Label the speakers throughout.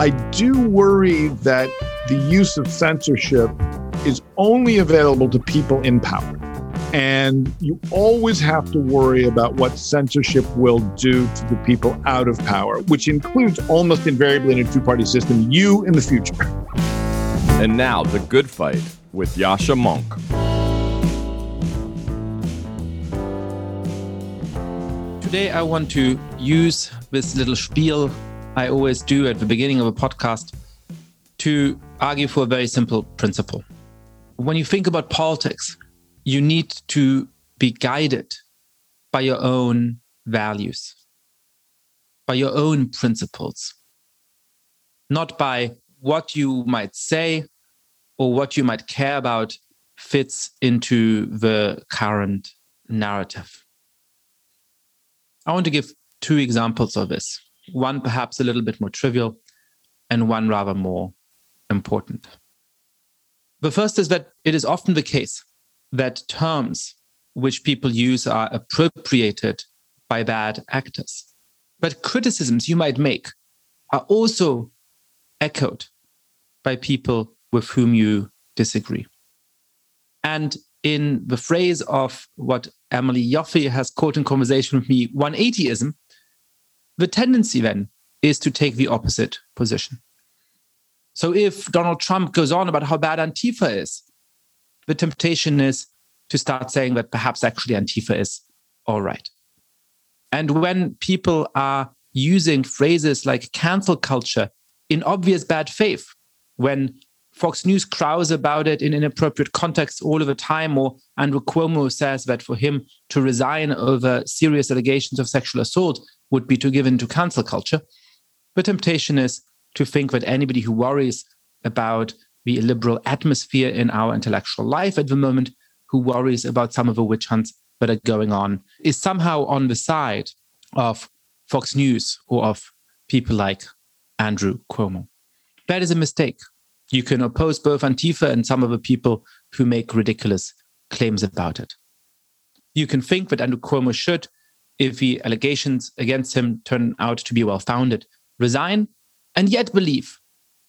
Speaker 1: I do worry that the use of censorship is only available to people in power. And you always have to worry about what censorship will do to the people out of power, which includes almost invariably in a two party system, you in the future.
Speaker 2: And now, The Good Fight with Yascha Mounk.
Speaker 3: Today, I want to use this little spiel I always do at the beginning of a podcast to argue for a very simple principle. When you think about politics, you need to be guided by your own values, by your own principles, not by what you might say or what you might care about fits into the current narrative. I want to give two examples of this one perhaps a little bit more trivial, and one rather more important. The first is that it is often the case that terms which people use are appropriated by bad actors. But criticisms you might make are also echoed by people with whom you disagree. And in the phrase of what Emily Yoffe has quoted in conversation with me, 180ism, the tendency then is to take the opposite position. So if Donald Trump goes on about how bad Antifa is, the temptation is to start saying that perhaps actually Antifa is all right. And when people are using phrases like cancel culture in obvious bad faith, when Fox News crows about it in inappropriate contexts all of the time, or Andrew Cuomo says that for him to resign over serious allegations of sexual assault would be to give in to cancel culture. The temptation is to think that anybody who worries about the illiberal atmosphere in our intellectual life at the moment, who worries about some of the witch hunts that are going on, is somehow on the side of Fox News or of people like Andrew Cuomo. That is a mistake. You can oppose both Antifa and some of the people who make ridiculous claims about it. You can think that Andrew Cuomo should, if the allegations against him turn out to be well founded, resign, and yet believe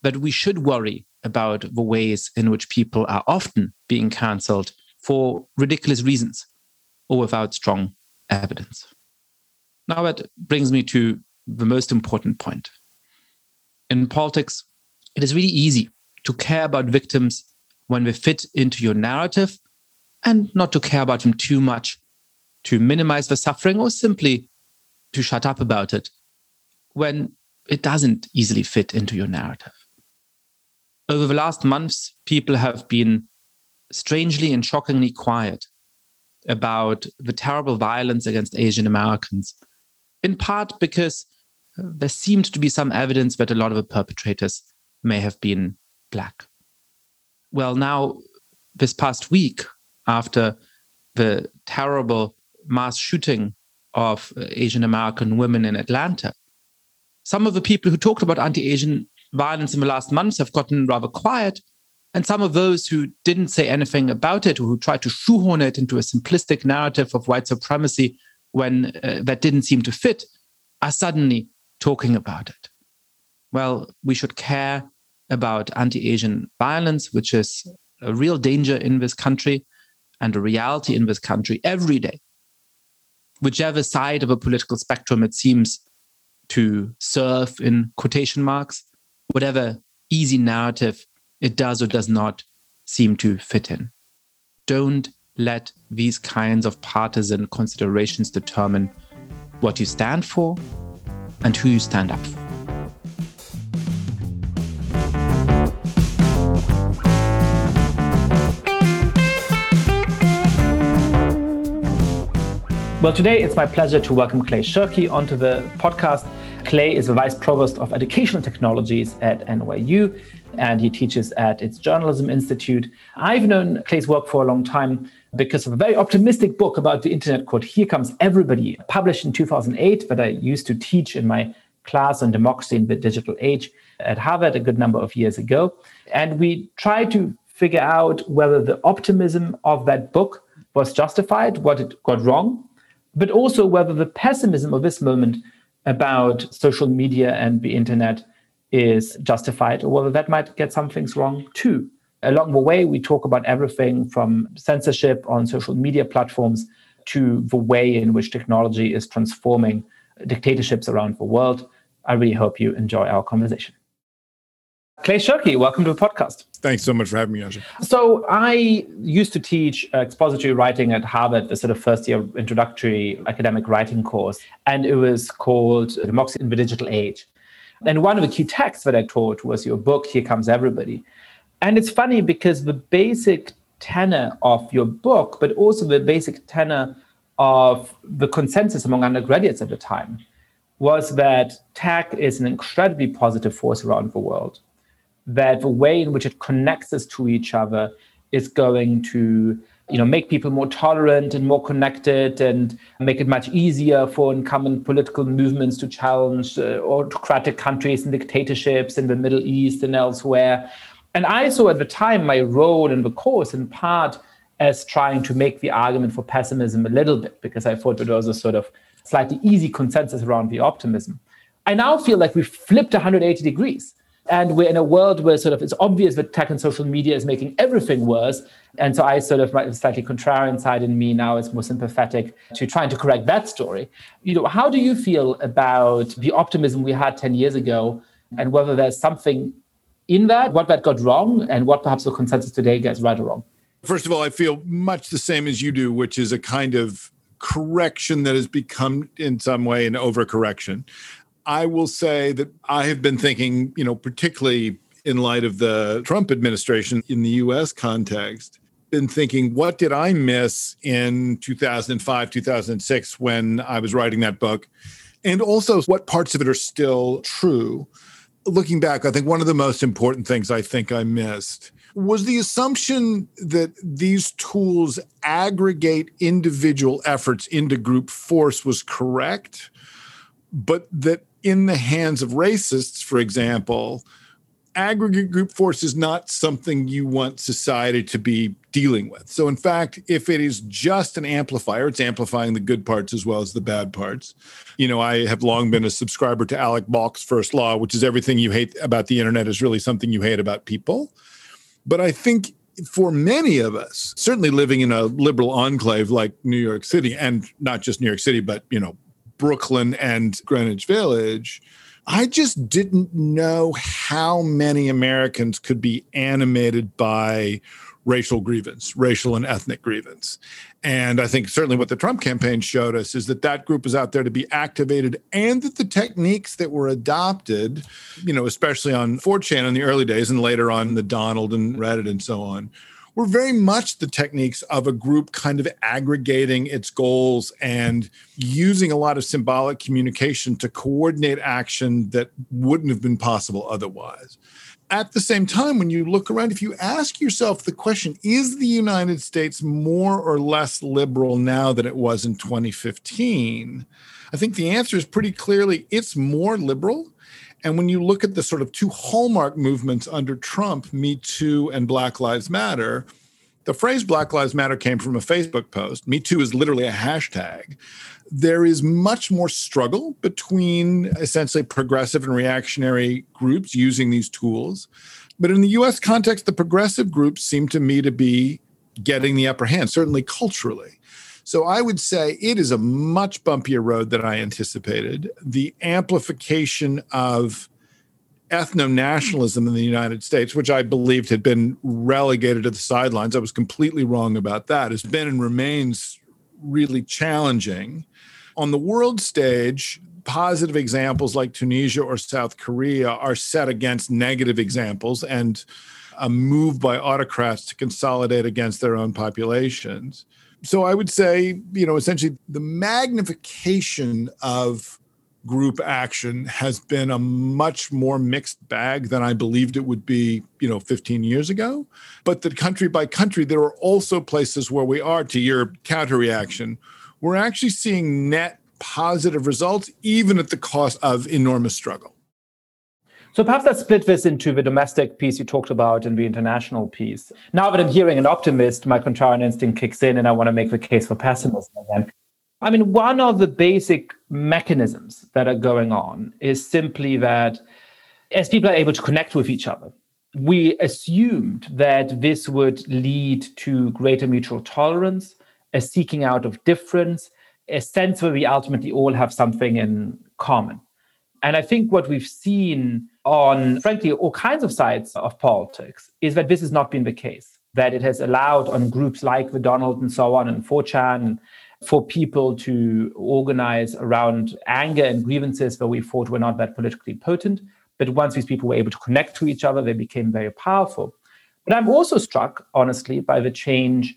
Speaker 3: that we should worry about the ways in which people are often being cancelled for ridiculous reasons or without strong evidence. Now, that brings me to the most important point. In politics, it is really easy to care about victims when they fit into your narrative and not to care about them too much, to minimize the suffering or simply to shut up about it when it doesn't easily fit into your narrative. Over the last months, people have been strangely and shockingly quiet about the terrible violence against Asian Americans, in part because there seemed to be some evidence that a lot of the perpetrators may have been black. Well, now, this past week, after the terrible mass shooting of Asian American women in Atlanta, some of the people who talked about anti Asian violence in the last months have gotten rather quiet. And some of those who didn't say anything about it, or who tried to shoehorn it into a simplistic narrative of white supremacy when uh, that didn't seem to fit, are suddenly talking about it. Well, we should care about anti Asian violence, which is a real danger in this country and a reality in this country every day. Whichever side of a political spectrum it seems to serve in quotation marks, whatever easy narrative it does or does not seem to fit in. Don't let these kinds of partisan considerations determine what you stand for and who you stand up for.
Speaker 4: Well, today it's my pleasure to welcome Clay Shirky onto the podcast. Clay is the Vice Provost of Educational Technologies at NYU, and he teaches at its Journalism Institute. I've known Clay's work for a long time because of a very optimistic book about the internet called Here Comes Everybody, published in 2008, that I used to teach in my class on democracy in the digital age at Harvard a good number of years ago. And we tried to figure out whether the optimism of that book was justified, what it got wrong, but also whether the pessimism of this moment about social media and the internet
Speaker 3: is justified or whether that might get some things wrong too. Along the way, we talk about everything from censorship on social media platforms to the way in which technology is transforming dictatorships around the world. I really hope you enjoy our conversation. Clay Shirky, welcome to the podcast.
Speaker 1: Thanks so much for having me, Ajay.
Speaker 3: So I used to teach expository writing at Harvard, the sort of first year introductory academic writing course, and it was called Democracy in the Digital Age. And one of the key texts that I taught was your book, Here Comes Everybody. And it's funny because the basic tenor of your book, but also the basic tenor of the consensus among undergraduates at the time, was that tech is an incredibly positive force around the world that the way in which it connects us to each other is going to you know make people more tolerant and more connected and make it much easier for incumbent political movements to challenge uh, autocratic countries and dictatorships in the middle east and elsewhere. And i saw at the time my role in the course in part as trying to make the argument for pessimism a little bit because i thought there was a sort of slightly easy consensus around the optimism. I now feel like we've flipped 180 degrees and we're in a world where sort of it's obvious that tech and social media is making everything worse. And so I sort of my slightly contrarian side in me now is more sympathetic to trying to correct that story. You know, how do you feel about the optimism we had 10 years ago and whether there's something in that, what that got wrong, and what perhaps the consensus today gets right or wrong?
Speaker 1: First of all, I feel much the same as you do, which is a kind of correction that has become in some way an overcorrection. I will say that I have been thinking, you know, particularly in light of the Trump administration in the US context, been thinking, what did I miss in 2005, 2006 when I was writing that book? And also, what parts of it are still true? Looking back, I think one of the most important things I think I missed was the assumption that these tools aggregate individual efforts into group force was correct, but that in the hands of racists, for example, aggregate group force is not something you want society to be dealing with. So, in fact, if it is just an amplifier, it's amplifying the good parts as well as the bad parts. You know, I have long been a subscriber to Alex Balk's first law, which is everything you hate about the internet is really something you hate about people. But I think for many of us, certainly living in a liberal enclave like New York City, and not just New York City, but, you know, Brooklyn and Greenwich Village, I just didn't know how many Americans could be animated by racial grievance, racial and ethnic grievance. And I think certainly what the Trump campaign showed us is that that group is out there to be activated and that the techniques that were adopted, you know, especially on 4chan in the early days and later on the Donald and Reddit and so on, were very much the techniques of a group kind of aggregating its goals and using a lot of symbolic communication to coordinate action that wouldn't have been possible otherwise. At the same time, when you look around, if you ask yourself the question, is the United States more or less liberal now than it was in 2015? I think the answer is pretty clearly it's more liberal and when you look at the sort of two hallmark movements under Trump, Me Too and Black Lives Matter, the phrase Black Lives Matter came from a Facebook post. Me Too is literally a hashtag. There is much more struggle between essentially progressive and reactionary groups using these tools. But in the US context, the progressive groups seem to me to be getting the upper hand, certainly culturally. So I would say it is a much bumpier road than I anticipated. The amplification of ethno nationalism in the United States, which I believed had been relegated to the sidelines, I was completely wrong about that, has been and remains really challenging. On the world stage, positive examples like Tunisia or South Korea are set against negative examples and a move by autocrats to consolidate against their own populations. So I would say, you know, essentially the magnification of group action has been a much more mixed bag than I believed it would be, you know, 15 years ago. But that country by country, there are also places where we are, to your counter reaction, we're actually seeing net positive results, even at the cost of enormous struggle.
Speaker 3: So perhaps let's split this into the domestic piece you talked about and the international piece. Now that I'm hearing an optimist, my contrarian instinct kicks in and I want to make the case for pessimism again. I mean, one of the basic mechanisms that are going on is simply that as people are able to connect with each other. We assumed that this would lead to greater mutual tolerance, a seeking out of difference, a sense where we ultimately all have something in common. And I think what we've seen on, frankly, all kinds of sides of politics is that this has not been the case, that it has allowed on groups like the Donald and so on and 4chan for people to organize around anger and grievances that we thought were not that politically potent. But once these people were able to connect to each other, they became very powerful. But I'm also struck, honestly, by the change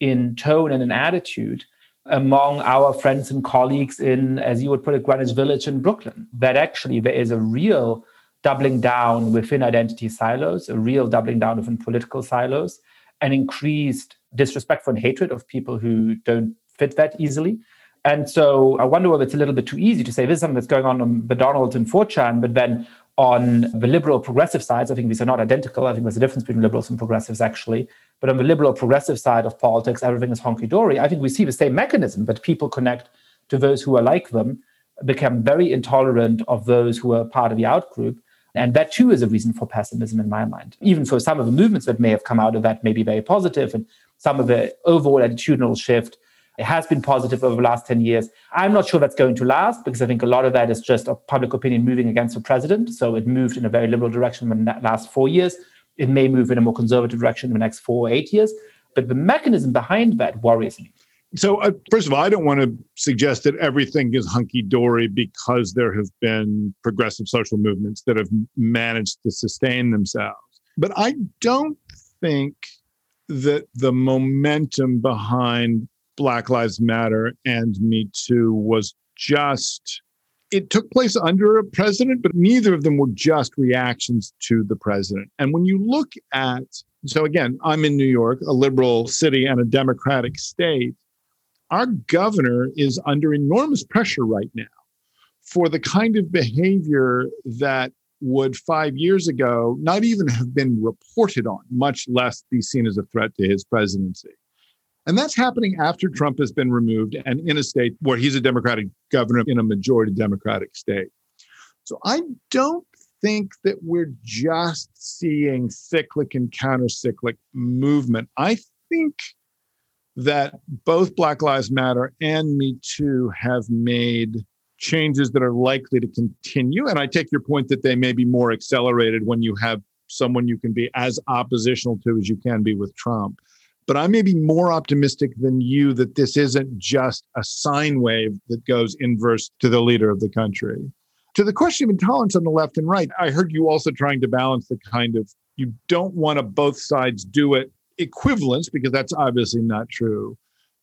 Speaker 3: in tone and in attitude among our friends and colleagues in, as you would put it, Greenwich Village in Brooklyn, that actually there is a real doubling down within identity silos, a real doubling down within political silos, and increased disrespect and hatred of people who don't fit that easily. And so I wonder whether it's a little bit too easy to say this is something that's going on on the Donald and 4chan, but then on the liberal progressive sides, I think these are not identical. I think there's a difference between liberals and progressives actually. But on the liberal progressive side of politics, everything is honky dory. I think we see the same mechanism, but people connect to those who are like them, become very intolerant of those who are part of the outgroup. And that too is a reason for pessimism in my mind. Even for some of the movements that may have come out of that may be very positive, and some of the overall attitudinal shift it has been positive over the last 10 years. I'm not sure that's going to last because I think a lot of that is just public opinion moving against the president. So it moved in a very liberal direction in the last four years. It may move in a more conservative direction in the next four or eight years. But the mechanism behind that worries me.
Speaker 1: So, uh, first of all, I don't want to suggest that everything is hunky dory because there have been progressive social movements that have managed to sustain themselves. But I don't think that the momentum behind Black Lives Matter and Me Too was just, it took place under a president, but neither of them were just reactions to the president. And when you look at, so again, I'm in New York, a liberal city and a democratic state. Our governor is under enormous pressure right now for the kind of behavior that would five years ago not even have been reported on, much less be seen as a threat to his presidency. And that's happening after Trump has been removed and in a state where he's a Democratic governor in a majority Democratic state. So I don't think that we're just seeing cyclic and countercyclic movement. I think that both Black Lives Matter and Me Too have made changes that are likely to continue. And I take your point that they may be more accelerated when you have someone you can be as oppositional to as you can be with Trump. But I may be more optimistic than you that this isn't just a sine wave that goes inverse to the leader of the country. To the question of intolerance on the left and right, I heard you also trying to balance the kind of you don't want to both sides do it equivalence because that's obviously not true.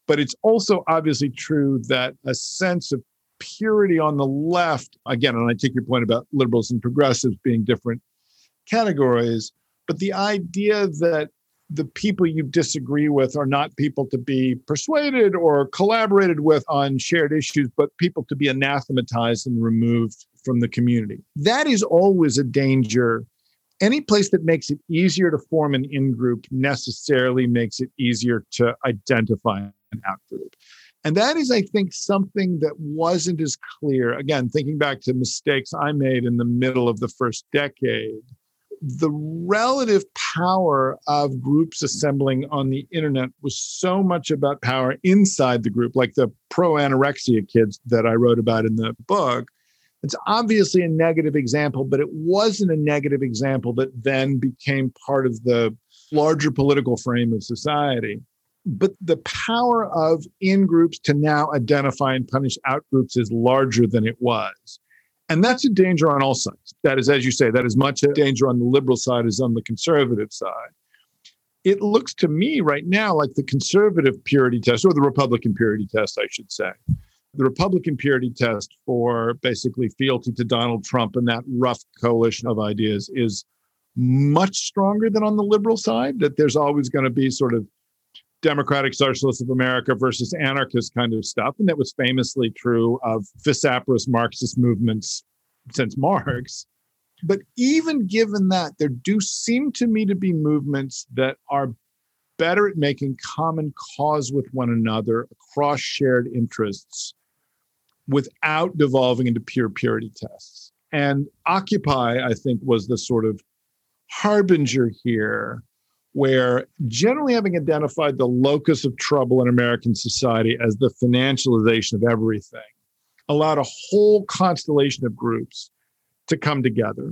Speaker 1: But it's also obviously true that a sense of purity on the left, again, and I take your point about liberals and progressives being different categories, but the idea that the people you disagree with are not people to be persuaded or collaborated with on shared issues, but people to be anathematized and removed from the community. That is always a danger. Any place that makes it easier to form an in group necessarily makes it easier to identify an out group. And that is, I think, something that wasn't as clear. Again, thinking back to mistakes I made in the middle of the first decade the relative power of groups assembling on the internet was so much about power inside the group, like the pro anorexia kids that I wrote about in the book. It's obviously a negative example, but it wasn't a negative example that then became part of the larger political frame of society. But the power of in groups to now identify and punish out groups is larger than it was. And that's a danger on all sides. That is, as you say, that is much a danger on the liberal side as on the conservative side. It looks to me right now like the conservative purity test, or the Republican purity test, I should say. The Republican purity test for basically fealty to Donald Trump and that rough coalition of ideas is much stronger than on the liberal side, that there's always going to be sort of democratic socialists of America versus anarchist kind of stuff. And that was famously true of vociferous Marxist movements since Marx. But even given that, there do seem to me to be movements that are better at making common cause with one another across shared interests without devolving into pure purity tests. And Occupy, I think, was the sort of harbinger here, where generally having identified the locus of trouble in American society as the financialization of everything, allowed a whole constellation of groups to come together.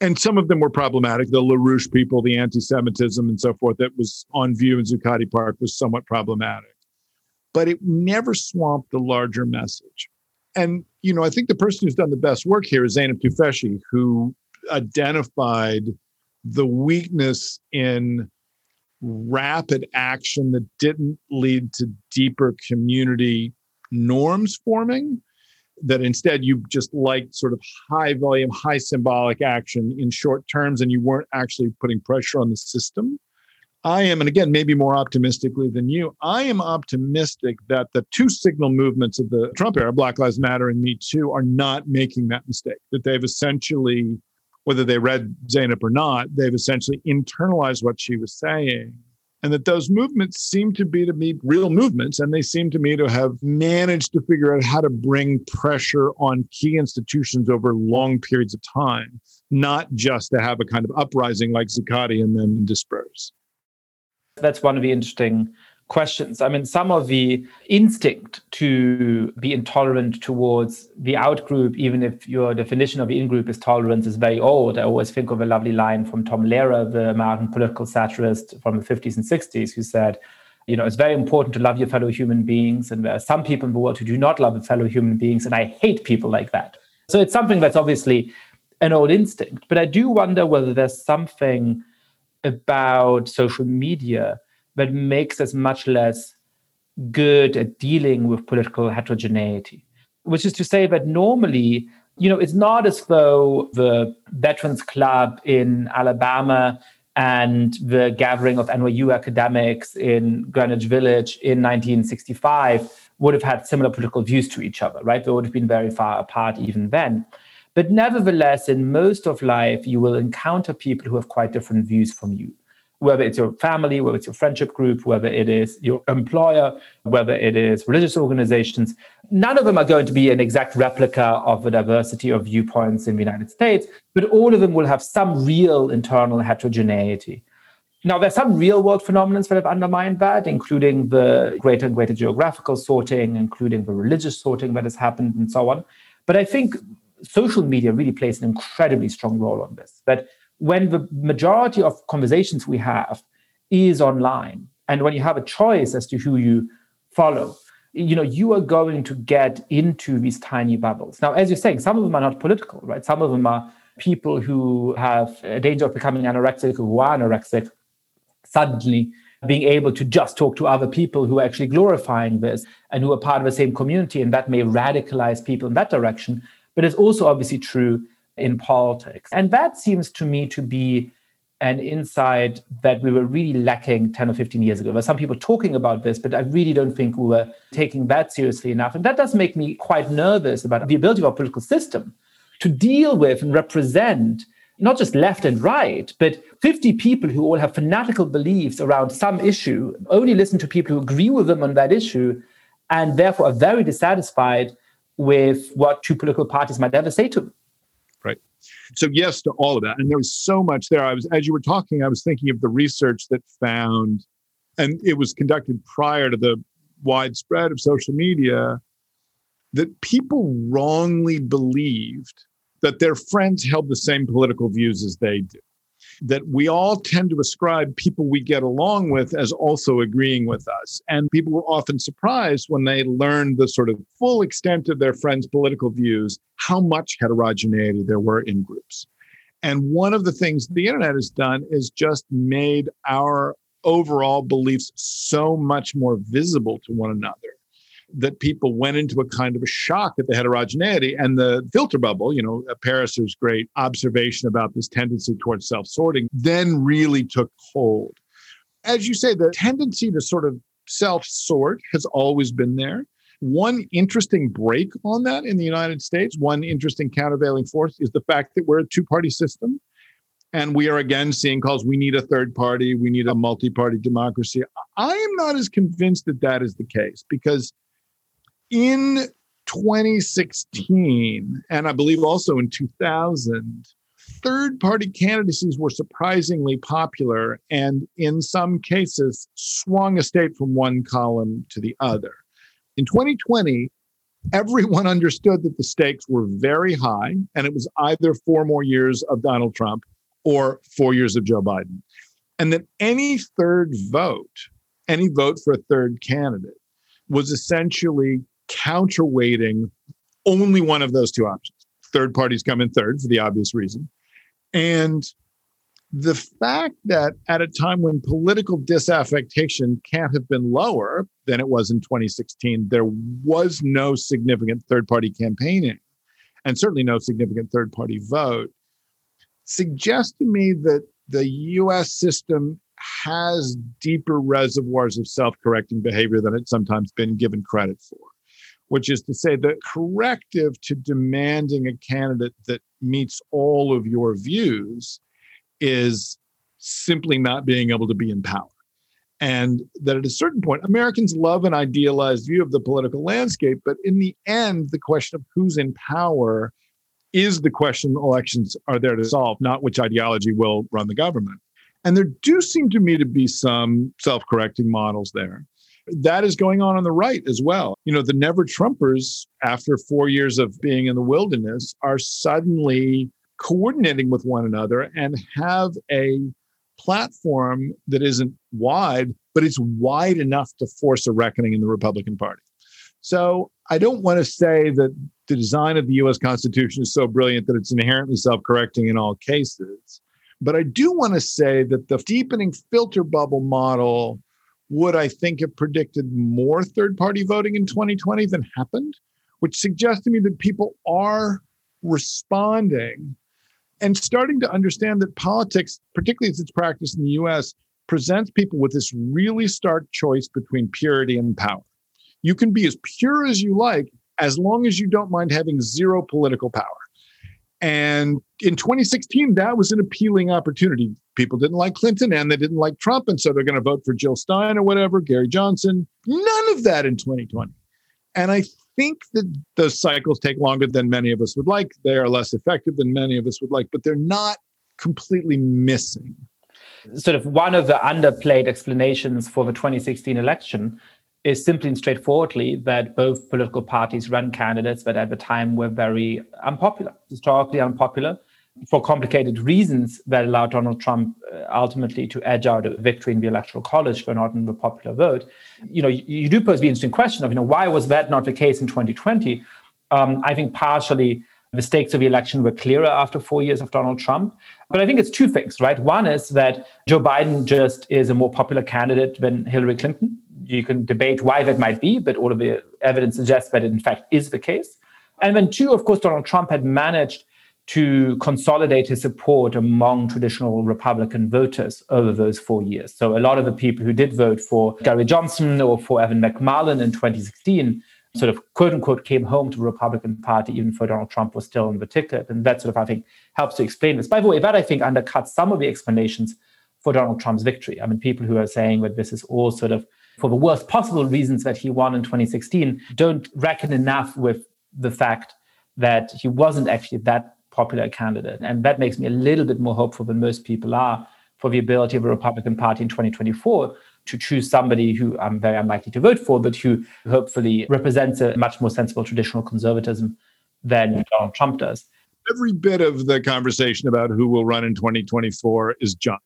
Speaker 1: And some of them were problematic. The LaRouche people, the anti Semitism and so forth that was on view in Zuccotti Park was somewhat problematic. But it never swamped the larger message and you know, I think the person who's done the best work here is Zeynep Tufekci, who identified the weakness in rapid action that didn't lead to deeper community norms forming that instead you just liked sort of high volume high symbolic action in short terms and you weren't actually putting pressure on the system I am, and again, maybe more optimistically than you, I am optimistic that the two signal movements of the Trump era, Black Lives Matter and Me Too, are not making that mistake. That they've essentially, whether they read Zeynep or not, they've essentially internalized what she was saying. And that those movements seem to be to me real movements, and they seem to me to have managed to figure out how to bring pressure on key institutions over long periods of time, not just to have a kind of uprising like Zuccotti and then disperse.
Speaker 3: That's one of the interesting questions. I mean, some of the instinct to be intolerant towards the outgroup, even if your definition of the in-group is tolerance, is very old. I always think of a lovely line from Tom Lehrer, the American political satirist from the 50s and 60s, who said, you know, it's very important to love your fellow human beings. And there are some people in the world who do not love their fellow human beings. And I hate people like that. So it's something that's obviously an old instinct. But I do wonder whether there's something about social media that makes us much less good at dealing with political heterogeneity. Which is to say that normally, you know, it's not as though the Veterans Club in Alabama and the gathering of NYU academics in Greenwich Village in 1965 would have had similar political views to each other, right? They would have been very far apart even then. But nevertheless, in most of life, you will encounter people who have quite different views from you. Whether it's your family, whether it's your friendship group, whether it is your employer, whether it is religious organizations, none of them are going to be an exact replica of the diversity of viewpoints in the United States, but all of them will have some real internal heterogeneity. Now, there's some real world phenomena that have undermined that, including the greater and greater geographical sorting, including the religious sorting that has happened, and so on. But I think social media really plays an incredibly strong role on this. That when the majority of conversations we have is online, and when you have a choice as to who you follow, you know, you are going to get into these tiny bubbles. Now, as you're saying, some of them are not political, right? Some of them are people who have a danger of becoming anorexic, or who are anorexic, suddenly being able to just talk to other people who are actually glorifying this and who are part of the same community, and that may radicalize people in that direction but it's also obviously true in politics. And that seems to me to be an insight that we were really lacking 10 or 15 years ago. There are some people talking about this, but I really don't think we were taking that seriously enough. And that does make me quite nervous about the ability of our political system to deal with and represent not just left and right, but 50 people who all have fanatical beliefs around some issue, only listen to people who agree with them on that issue, and therefore are very dissatisfied with what two political parties might ever say to them.
Speaker 1: Right. So yes to all of that. And there was so much there. I was as you were talking, I was thinking of the research that found, and it was conducted prior to the widespread of social media, that people wrongly believed that their friends held the same political views as they did that we all tend to ascribe people we get along with as also agreeing with us. And people were often surprised when they learned the sort of full extent of their friends' political views, how much heterogeneity there were in groups. And one of the things the internet has done is just made our overall beliefs so much more visible to one another that people went into a kind of a shock at the heterogeneity and the filter bubble, you know, uh, Pariser's great observation about this tendency towards self sorting, then really took hold. As you say, the tendency to sort of self sort has always been there. One interesting break on that in the United States, one interesting countervailing force is the fact that we're a two party system. And we are again seeing calls, we need a third party, we need a multi party democracy. I am not as convinced that that is the case because in 2016, and I believe also in 2000, third party candidacies were surprisingly popular and, in some cases, swung a state from one column to the other. In 2020, everyone understood that the stakes were very high, and it was either four more years of Donald Trump or four years of Joe Biden. And that any third vote, any vote for a third candidate, was essentially counterweighting only one of those two options. Third parties come in third for the obvious reason. And the fact that at a time when political disaffection can't have been lower than it was in 2016, there was no significant third party campaigning and certainly no significant third party vote, suggests to me that the US system has deeper reservoirs of self correcting behavior than it's sometimes been given credit for which is to say the corrective to demanding a candidate that meets all of your views is simply not being able to be in power. And that at a certain point, Americans love an idealized view of the political landscape, but in the end, the question of who's in power is the question elections are there to solve, not which ideology will run the government. And there do seem to me to be some self correcting models there that is going on on the right as well. You know, the never Trumpers, after four years of being in the wilderness, are suddenly coordinating with one another and have a platform that isn't wide, but it's wide enough to force a reckoning in the Republican Party. So I don't want to say that the design of the US Constitution is so brilliant that it's inherently self correcting in all cases. But I do want to say that the deepening filter bubble model would I think have predicted more third party voting in 2020 than happened, which suggests to me that people are responding and starting to understand that politics, particularly as it's practiced in the US, presents people with this really stark choice between purity and power. You can be as pure as you like as long as you don't mind having zero political power. And in 2016, that was an appealing opportunity. People didn't like Clinton and they didn't like Trump. And so they're going to vote for Jill Stein or whatever, Gary Johnson. None of that in 2020. And I think that those cycles take longer than many of us would like. They are less effective than many of us would like, but they're not completely missing.
Speaker 3: Sort of one of the underplayed explanations for the 2016 election is simply and straightforwardly that both political parties ran candidates that at the time were very unpopular, historically unpopular, for complicated reasons that allowed Donald Trump uh, ultimately to edge out a victory in the electoral college for not in the popular vote. You know, you, you, do pose the interesting question of, you know, why was that not the case in 2020? Um, I think partially the stakes of the election were clearer after four years of Donald Trump. But I think it's two things, right? One is that Joe Biden just is a more popular candidate than Hillary Clinton you can debate why that might be, but all of the evidence suggests that it in fact is the case. And then, two, of course, Donald Trump had managed to consolidate his support among traditional Republican voters over those four years. So, a lot of the people who did vote for Gary Johnson or for Evan McMullin in 2016 sort of quote unquote came home to the Republican Party, even though Donald Trump was still on the ticket. And that sort of, I think, helps to explain this. By the way, that I think undercuts some of the explanations for Donald Trump's victory. I mean, people who are saying that this is all sort of for the worst possible reasons that he won in 2016 don't reckon enough with the fact that he wasn't actually that popular candidate. And that makes me a little bit more hopeful than most people are for the ability of the Republican Party in 2024 to choose somebody who I'm very unlikely to vote for, but who hopefully represents a much more sensible traditional conservatism than Donald Trump does.
Speaker 1: Every bit of the conversation about who will run in 2024 is junk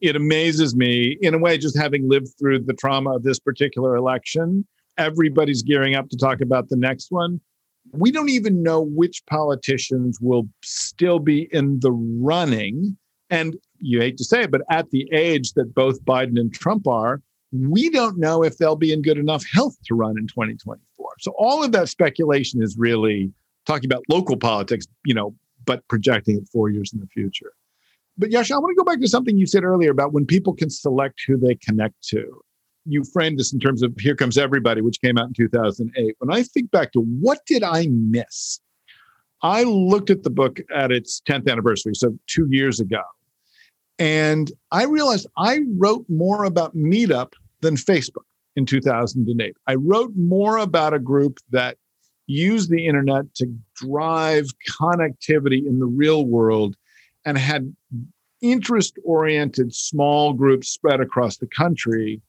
Speaker 1: it amazes me in a way, just having lived through the trauma of this particular election. Everybody's gearing up to talk about the next one. We don't even know which politicians will still be in the running. And you hate to say it, but at the age that both Biden and Trump are, we don't know if they'll be in good enough health to run in 2024. So all of that speculation is really talking about local politics, you know, but projecting it four years in the future. But Yascha, I want to go back to something you said earlier about when people can select who they connect to. You framed this in terms of Here Comes Everybody, which came out in 2008. When I think back to what did I miss? I looked at the book at its 10th anniversary, so two years ago. And I realized I wrote more about Meetup than Facebook in 2008. I wrote more about a group that used the internet to drive connectivity in the real world and had interest oriented small groups spread across the country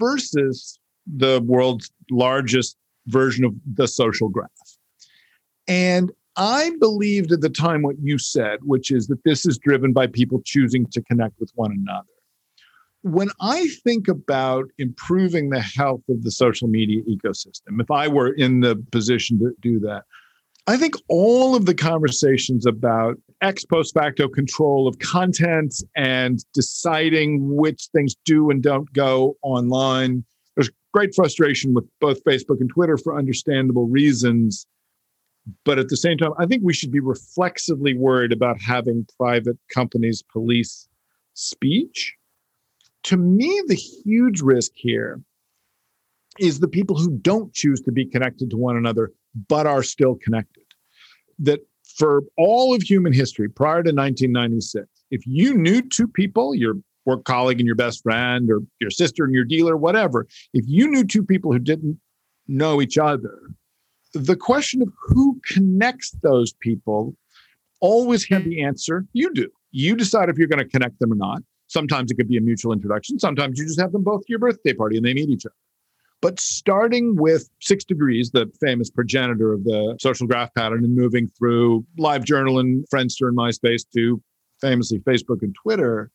Speaker 1: versus the world's largest version of the social graph. And I believed at the time what you said, which is that this is driven by people choosing to connect with one another. When I think about improving the health of the social media ecosystem, if I were in the position to do that, I think all of the conversations about ex post facto control of content and deciding which things do and don't go online. There's great frustration with both Facebook and Twitter for understandable reasons. But at the same time, I think we should be reflexively worried about having private companies police speech. To me, the huge risk here is the people who don't choose to be connected to one another, but are still connected. That for all of human history prior to 1996, if you knew two people, your work colleague and your best friend, or your sister and your dealer, whatever, if you knew two people who didn't know each other, the question of who connects those people always had the answer you do. You decide if you're going to connect them or not. Sometimes it could be a mutual introduction. Sometimes you just have them both to your birthday party and they meet each other. But starting with Six Degrees, the famous progenitor of the social graph pattern, and moving through LiveJournal and Friendster and MySpace to famously Facebook and Twitter,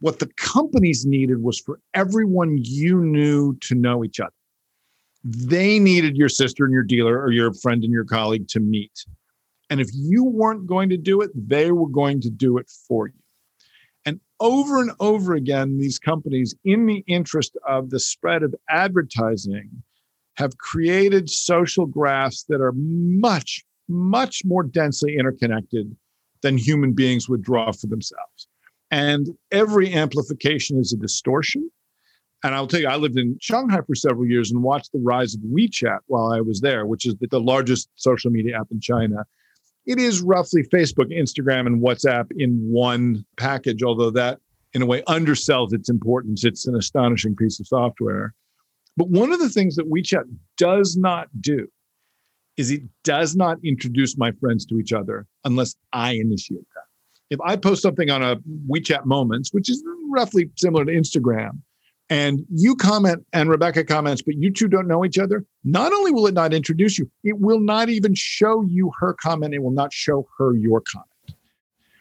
Speaker 1: what the companies needed was for everyone you knew to know each other. They needed your sister and your dealer or your friend and your colleague to meet. And if you weren't going to do it, they were going to do it for you. And over and over again, these companies, in the interest of the spread of advertising, have created social graphs that are much, much more densely interconnected than human beings would draw for themselves. And every amplification is a distortion. And I'll tell you, I lived in Shanghai for several years and watched the rise of WeChat while I was there, which is the largest social media app in China it is roughly Facebook, Instagram, and WhatsApp in one package, although that in a way undersells its importance. It's an astonishing piece of software. But one of the things that WeChat does not do is it does not introduce my friends to each other unless I initiate that. If I post something on a WeChat Moments, which is roughly similar to Instagram, and you comment and Rebecca comments, but you two don't know each other, not only will it not introduce you, it will not even show you her comment. It will not show her your comment.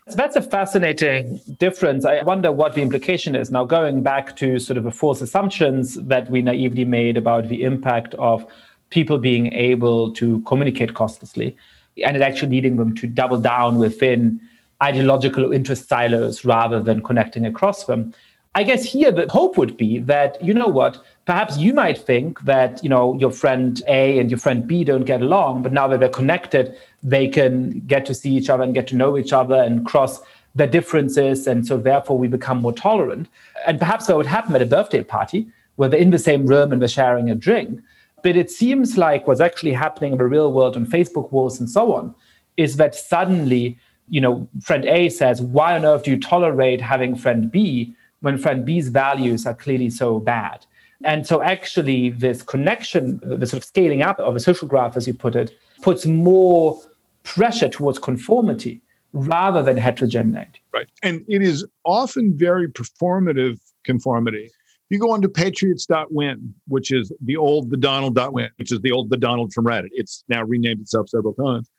Speaker 3: So that's a fascinating difference. I wonder what the implication is. Now, going back to sort of the false assumptions that we naively made about the impact of people being able to communicate costlessly, and it actually leading them to double down within ideological interest silos rather than connecting across them. I guess here the hope would be that, you know what, perhaps you might think that, you know, your friend A and your friend B don't get along, but now that they're connected, they can get to see each other and get to know each other and cross their differences. And so therefore we become more tolerant. And perhaps that would happen at a birthday party where they're in the same room and they're sharing a drink. But it seems like what's actually happening in the real world on Facebook walls and so on is that suddenly, you know, friend A says, why on earth do you tolerate having friend B? When friend B's values are clearly so bad. And so, actually, this connection, the sort of scaling up of a social graph, as you put it, puts more pressure towards conformity rather than heterogeneity.
Speaker 1: Right. And it is often very performative conformity. You go on to patriots.win, which is the old the Donald.win, which is the old the Donald from Reddit. It's now renamed itself several times.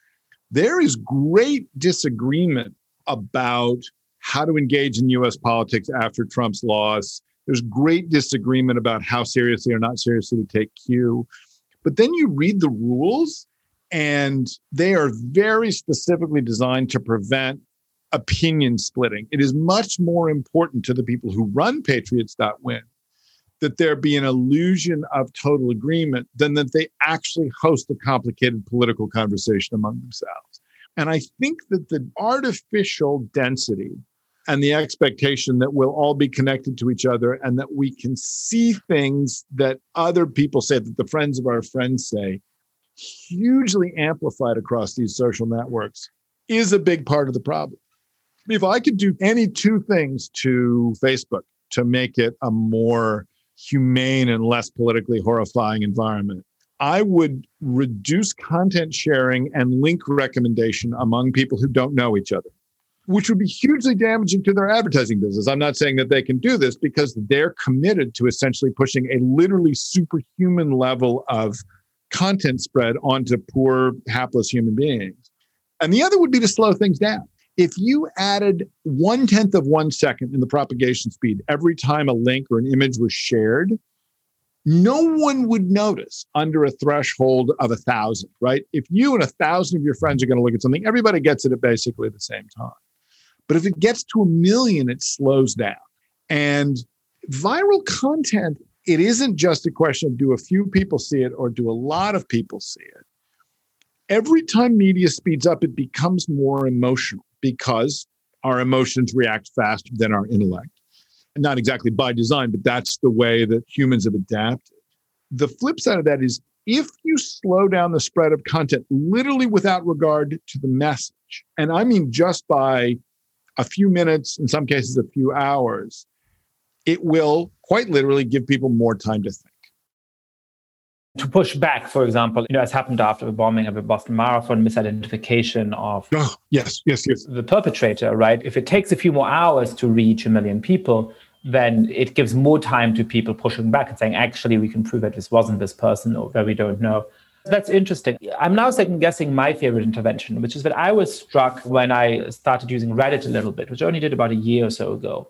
Speaker 1: There is great disagreement about how to engage in US politics after Trump's loss. There's great disagreement about how seriously or not seriously to take Q. But then you read the rules, and they are very specifically designed to prevent opinion splitting. It is much more important to the people who run Patriots.win that there be an illusion of total agreement than that they actually host a complicated political conversation among themselves. And I think that the artificial density and the expectation that we'll all be connected to each other and that we can see things that other people say, that the friends of our friends say, hugely amplified across these social networks is a big part of the problem. If I could do any two things to Facebook to make it a more humane and less politically horrifying environment, I would reduce content sharing and link recommendation among people who don't know each other, which would be hugely damaging to their advertising business. I'm not saying that they can do this because they're committed to essentially pushing a literally superhuman level of content spread onto poor, hapless human beings. And the other would be to slow things down. If you added one tenth of one second in the propagation speed every time a link or an image was shared, no one would notice under a threshold of a thousand, right? If you and a thousand of your friends are going to look at something, everybody gets it at basically the same time. But if it gets to a million, it slows down. And viral content, it isn't just a question of do a few people see it or do a lot of people see it. Every time media speeds up, it becomes more emotional because our emotions react faster than our intellect not exactly by design, but that's the way that humans have adapted. The flip side of that is if you slow down the spread of content literally without regard to the message, and I mean just by a few minutes, in some cases, a few hours, it will quite literally give people more time to think
Speaker 3: to push back, for example, you know, as happened after the bombing of the Boston Marathon, misidentification of
Speaker 1: oh, yes, yes, yes.
Speaker 3: the perpetrator, right? If it takes a few more hours to reach a million people, then it gives more time to people pushing back and saying, actually, we can prove that this wasn't this person or that we don't know. That's interesting. I'm now second guessing my favorite intervention, which is that I was struck when I started using Reddit a little bit, which I only did about a year or so ago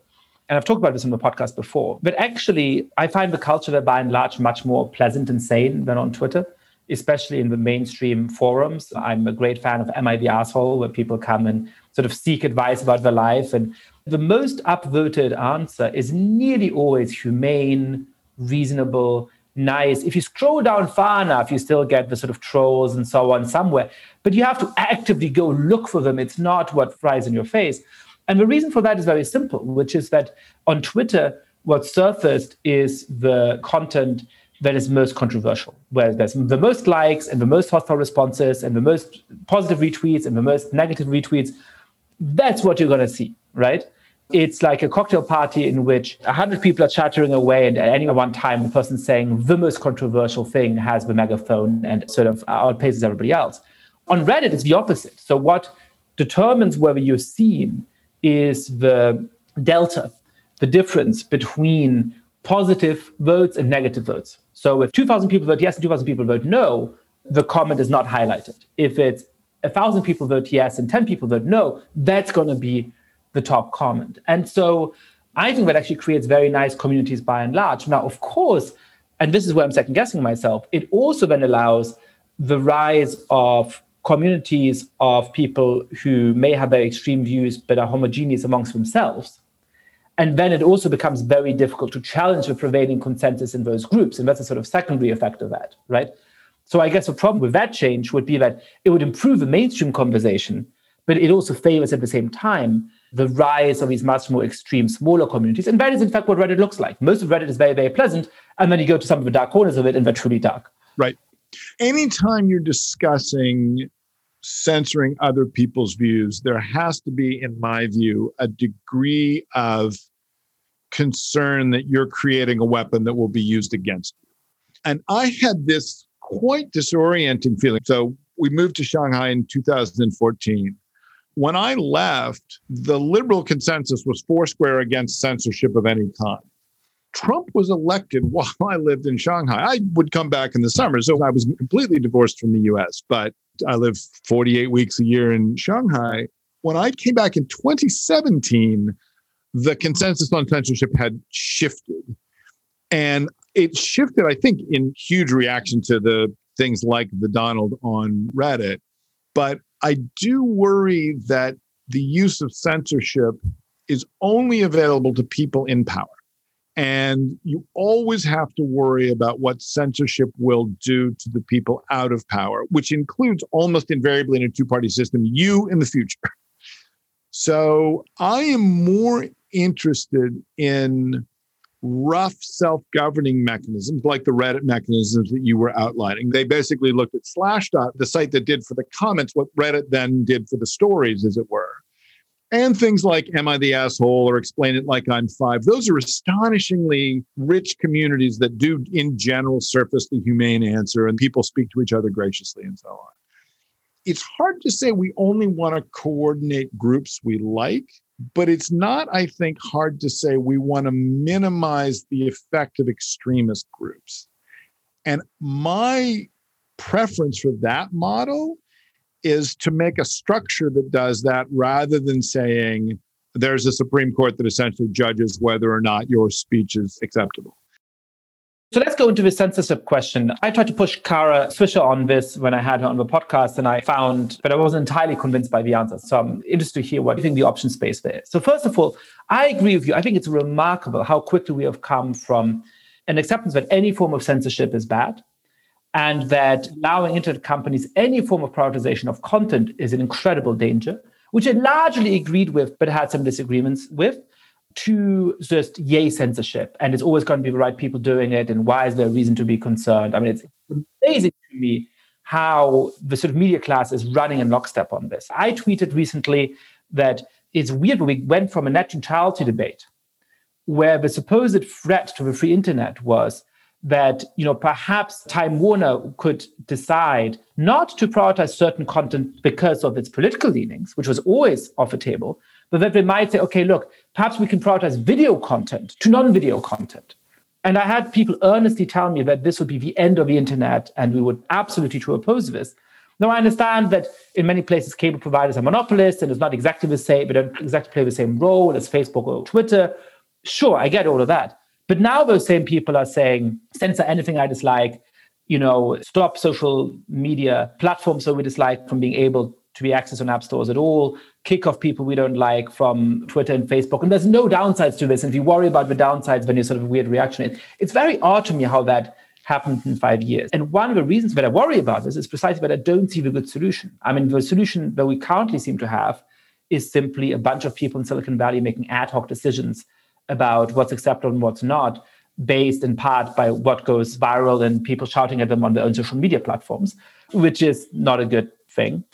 Speaker 3: and I've talked about this on the podcast before, but actually, I find the culture there by and large much more pleasant and sane than on Twitter, especially in the mainstream forums. I'm a great fan of Am I the Asshole, where people come and sort of seek advice about their life. And the most upvoted answer is nearly always humane, reasonable, nice. If you scroll down far enough, you still get the sort of trolls and so on somewhere, but you have to actively go look for them. It's not what flies in your face. And the reason for that is very simple, which is that on Twitter, what surfaced is the content that is most controversial, where there's the most likes and the most hostile responses and the most positive retweets and the most negative retweets. That's what you're going to see, right? It's like a cocktail party in which 100 people are chattering away, and at any one time, the person saying the most controversial thing has the megaphone and sort of outpaces everybody else. On Reddit, it's the opposite. So, what determines whether you're seen is the delta, the difference between positive votes and negative votes. So if 2,000 people vote yes and 2,000 people vote no, the comment is not highlighted. If it's 1,000 people vote yes and 10 people vote no, that's going to be the top comment. And so I think that actually creates very nice communities by and large. Now, of course, and this is where I'm second guessing myself, it also then allows the rise of communities of people who may have very extreme views but are homogeneous amongst themselves. And then it also becomes very difficult to challenge the prevailing consensus in those groups. And that's a sort of secondary effect of that, right? So I guess the problem with that change would be that it would improve the mainstream conversation, but it also favors at the same time the rise of these much more extreme, smaller communities. And that is, in fact, what Reddit looks like. Most of Reddit is very, very pleasant. And then you go to some of the dark corners of it, and they're truly dark.
Speaker 1: Right anytime you're discussing censoring other people's views, there has to be, in my view, a degree of concern that you're creating a weapon that will be used against you. And I had this quite disorienting feeling. So we moved to Shanghai in 2014. When I left, the liberal consensus was foursquare against censorship of any kind. Trump was elected while I lived in Shanghai. I would come back in the summer, so I was completely divorced from the US, but I live 48 weeks a year in Shanghai. When I came back in 2017, the consensus on censorship had shifted. And it shifted, I think, in huge reaction to the things like the Donald on Reddit. But I do worry that the use of censorship is only available to people in power. And you always have to worry about what censorship will do to the people out of power, which includes almost invariably in a two party system, you in the future. So I am more interested in rough self governing mechanisms like the Reddit mechanisms that you were outlining. They basically looked at Slashdot, the site that did for the comments what Reddit then did for the stories, as it were. And things like Am I the Asshole or Explain It Like I'm Five. Those are astonishingly rich communities that do, in general, surface the humane answer and people speak to each other graciously and so on. It's hard to say we only want to coordinate groups we like, but it's not, I think, hard to say we want to minimize the effect of extremist groups. And my preference for that model is to make a structure that does that rather than saying there's a Supreme Court that essentially judges whether or not your speech is acceptable.
Speaker 3: So let's go into the censorship question. I tried to push Kara Swisher on this when I had her on the podcast, and I found, but I wasn't entirely convinced by the answers. So I'm interested to hear what you think the option space there is. So first of all, I agree with you. I think it's remarkable how quickly we have come from an acceptance that any form of censorship is bad and that allowing internet companies any form of prioritization of content is an incredible danger, which I largely agreed with, but had some disagreements with, to just yay censorship. And it's always going to be the right people doing it. And why is there a reason to be concerned? I mean, it's amazing to me how the sort of media class is running in lockstep on this. I tweeted recently that it's weird, we went from a net neutrality debate where the supposed threat to the free internet was that you know perhaps Time Warner could decide not to prioritize certain content because of its political leanings, which was always off the table, but that they might say, okay, look, perhaps we can prioritize video content to non-video content. And I had people earnestly tell me that this would be the end of the internet and we would absolutely to oppose this. Now, I understand that in many places, cable providers are monopolists and it's not exactly the same, they don't exactly play the same role as Facebook or Twitter. Sure, I get all of that. But now those same people are saying, censor anything I dislike, you know, stop social media platforms so we dislike from being able to be accessed on app stores at all, kick off people we don't like from Twitter and Facebook. And there's no downsides to this. And if you worry about the downsides, then you sort of a weird reaction. it's very odd to me how that happened in five years. And one of the reasons that I worry about this is precisely that I don't see the good solution. I mean, the solution that we currently seem to have is simply a bunch of people in Silicon Valley making ad hoc decisions about what's acceptable and what's not, based in part by what goes viral and people shouting at them on their own social media platforms, which is not a good thing.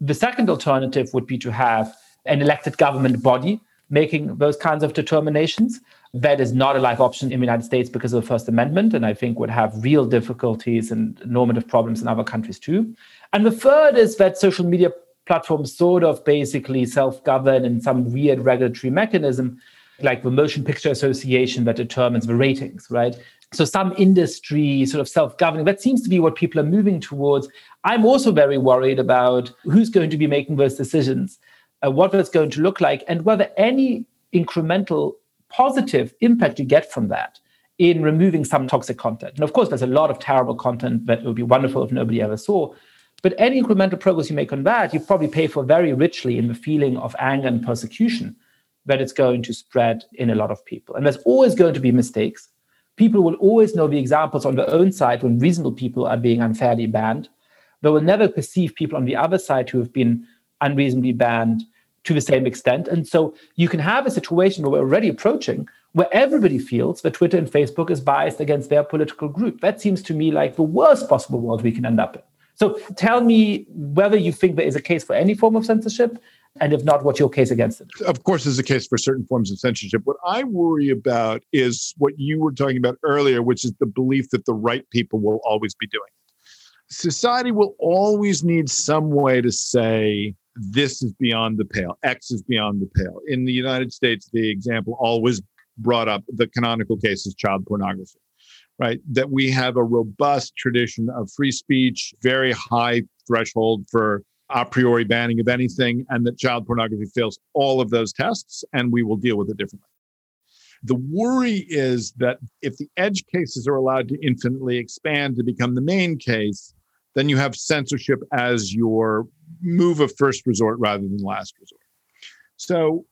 Speaker 3: The second alternative would be to have an elected government body making those kinds of determinations. That is not a live option in the United States because of the First Amendment, and I think would have real difficulties and normative problems in other countries too. And the third is that social media platforms sort of basically self govern in some weird regulatory mechanism like the Motion Picture Association that determines the ratings, right? So some industry sort of self-governing, that seems to be what people are moving towards. I'm also very worried about who's going to be making those decisions, uh, what that's going to look like, and whether any incremental positive impact you get from that in removing some toxic content. And of course, there's a lot of terrible content that would be wonderful if nobody ever saw. But any incremental progress you make on that, you probably pay for very richly in the feeling of anger and persecution that it's going to spread in a lot of people. And there's always going to be mistakes. People will always know the examples on their own side when reasonable people are being unfairly banned. They will never perceive people on the other side who have been unreasonably banned to the same extent. And so you can have a situation where we're already approaching where everybody feels that Twitter and Facebook is biased against their political group. That seems to me like the worst possible world we can end up in. So tell me whether you think there is a case for any form of censorship and if not, what's your case against it?
Speaker 1: Of course, there's a case for certain forms of censorship. What I worry about is what you were talking about earlier, which is the belief that the right people will always be doing it. Society will always need some way to say, this is beyond the pale, X is beyond the pale. In the United States, the example always brought up the canonical case is child pornography right? That we have a robust tradition of free speech, very high threshold for a priori banning of anything, and that child pornography fails all of those tests, and we will deal with it differently. The worry is that if the edge cases are allowed to infinitely expand to become the main case, then you have censorship as your move of first resort rather than last resort. So,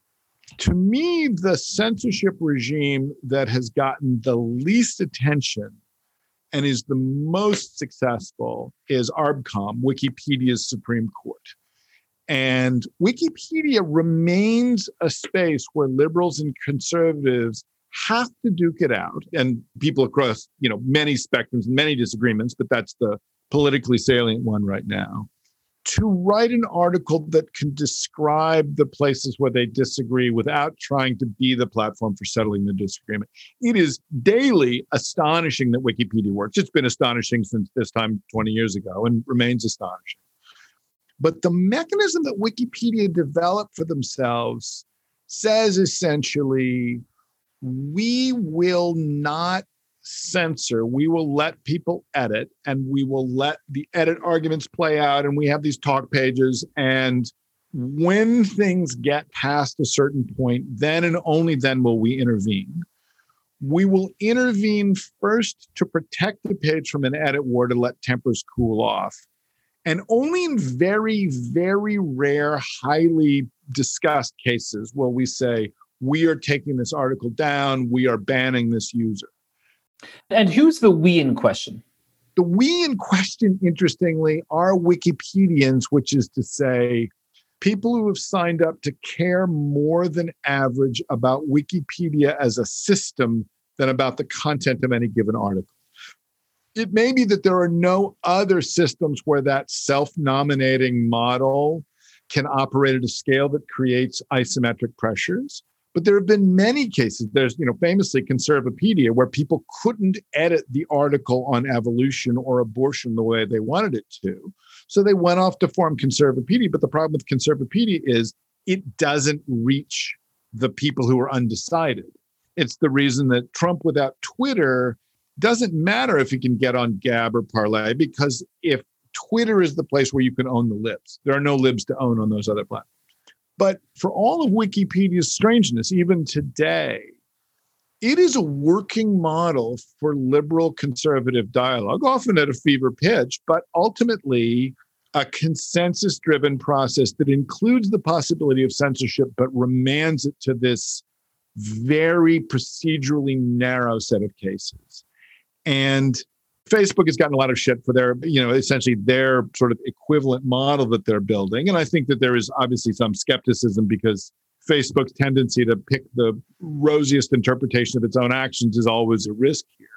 Speaker 1: to me, the censorship regime that has gotten the least attention and is the most successful is ARBCOM, Wikipedia's Supreme Court. And Wikipedia remains a space where liberals and conservatives have to duke it out. And people across, you know, many spectrums, many disagreements, but that's the politically salient one right now. To write an article that can describe the places where they disagree without trying to be the platform for settling the disagreement. It is daily astonishing that Wikipedia works. It's been astonishing since this time 20 years ago and remains astonishing. But the mechanism that Wikipedia developed for themselves says essentially we will not censor. We will let people edit and we will let the edit arguments play out. And we have these talk pages. And when things get past a certain point, then and only then will we intervene. We will intervene first to protect the page from an edit war to let tempers cool off. And only in very, very rare, highly discussed cases will we say, we are taking this article down, we are banning this user.
Speaker 3: And who's the we in question?
Speaker 1: The we in question, interestingly, are Wikipedians, which is to say, people who have signed up to care more than average about Wikipedia as a system than about the content of any given article. It may be that there are no other systems where that self nominating model can operate at a scale that creates isometric pressures. But there have been many cases. There's, you know, famously Conservapedia, where people couldn't edit the article on evolution or abortion the way they wanted it to. So they went off to form Conservapedia. But the problem with Conservapedia is it doesn't reach the people who are undecided. It's the reason that Trump without Twitter doesn't matter if he can get on Gab or Parler, because if Twitter is the place where you can own the libs, there are no libs to own on those other platforms. But for all of Wikipedia's strangeness, even today, it is a working model for liberal conservative dialogue, often at a fever pitch, but ultimately a consensus driven process that includes the possibility of censorship, but remands it to this very procedurally narrow set of cases. And Facebook has gotten a lot of shit for their, you know, essentially their sort of equivalent model that they're building. And I think that there is obviously some skepticism because Facebook's tendency to pick the rosiest interpretation of its own actions is always a risk here.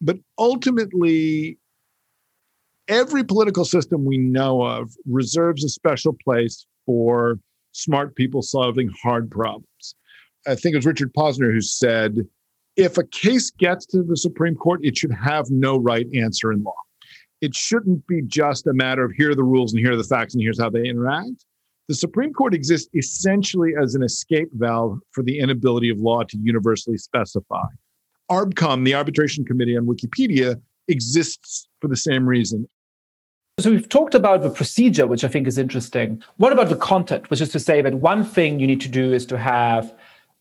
Speaker 1: But ultimately, every political system we know of reserves a special place for smart people solving hard problems. I think it was Richard Posner who said, if a case gets to the Supreme Court, it should have no right answer in law. It shouldn't be just a matter of here are the rules and here are the facts and here's how they interact. The Supreme Court exists essentially as an escape valve for the inability of law to universally specify. ARBCOM, the arbitration committee on Wikipedia, exists for the same reason.
Speaker 3: So we've talked about the procedure, which I think is interesting. What about the content, which is to say that one thing you need to do is to have